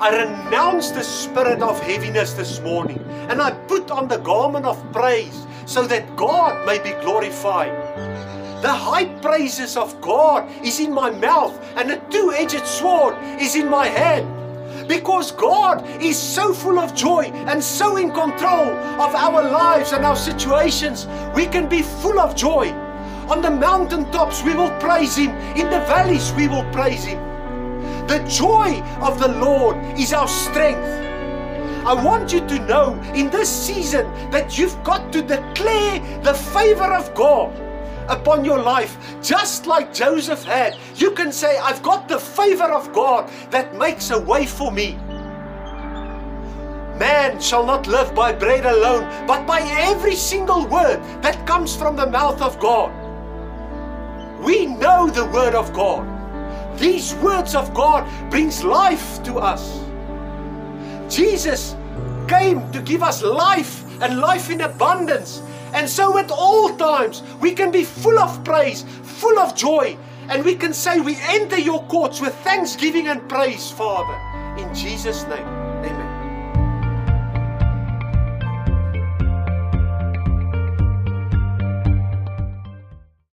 I renounce the spirit of heaviness this morning and I put on the garment of praise so that God may be glorified. The high praises of God is in my mouth and a two-edged sword is in my hand. Because God is so full of joy and so in control of our lives and our situations, we can be full of joy. On the mountaintops, we will praise Him. In the valleys, we will praise Him. The joy of the Lord is our strength. I want you to know in this season that you've got to declare the favor of God upon your life, just like Joseph had. You can say, I've got the favor of God that makes a way for me. Man shall not live by bread alone, but by every single word that comes from the mouth of God. We know the word of God. These words of God brings life to us. Jesus came to give us life and life in abundance. And so at all times we can be full of praise, full of joy, and we can say we enter your courts with thanksgiving and praise, Father, in Jesus' name.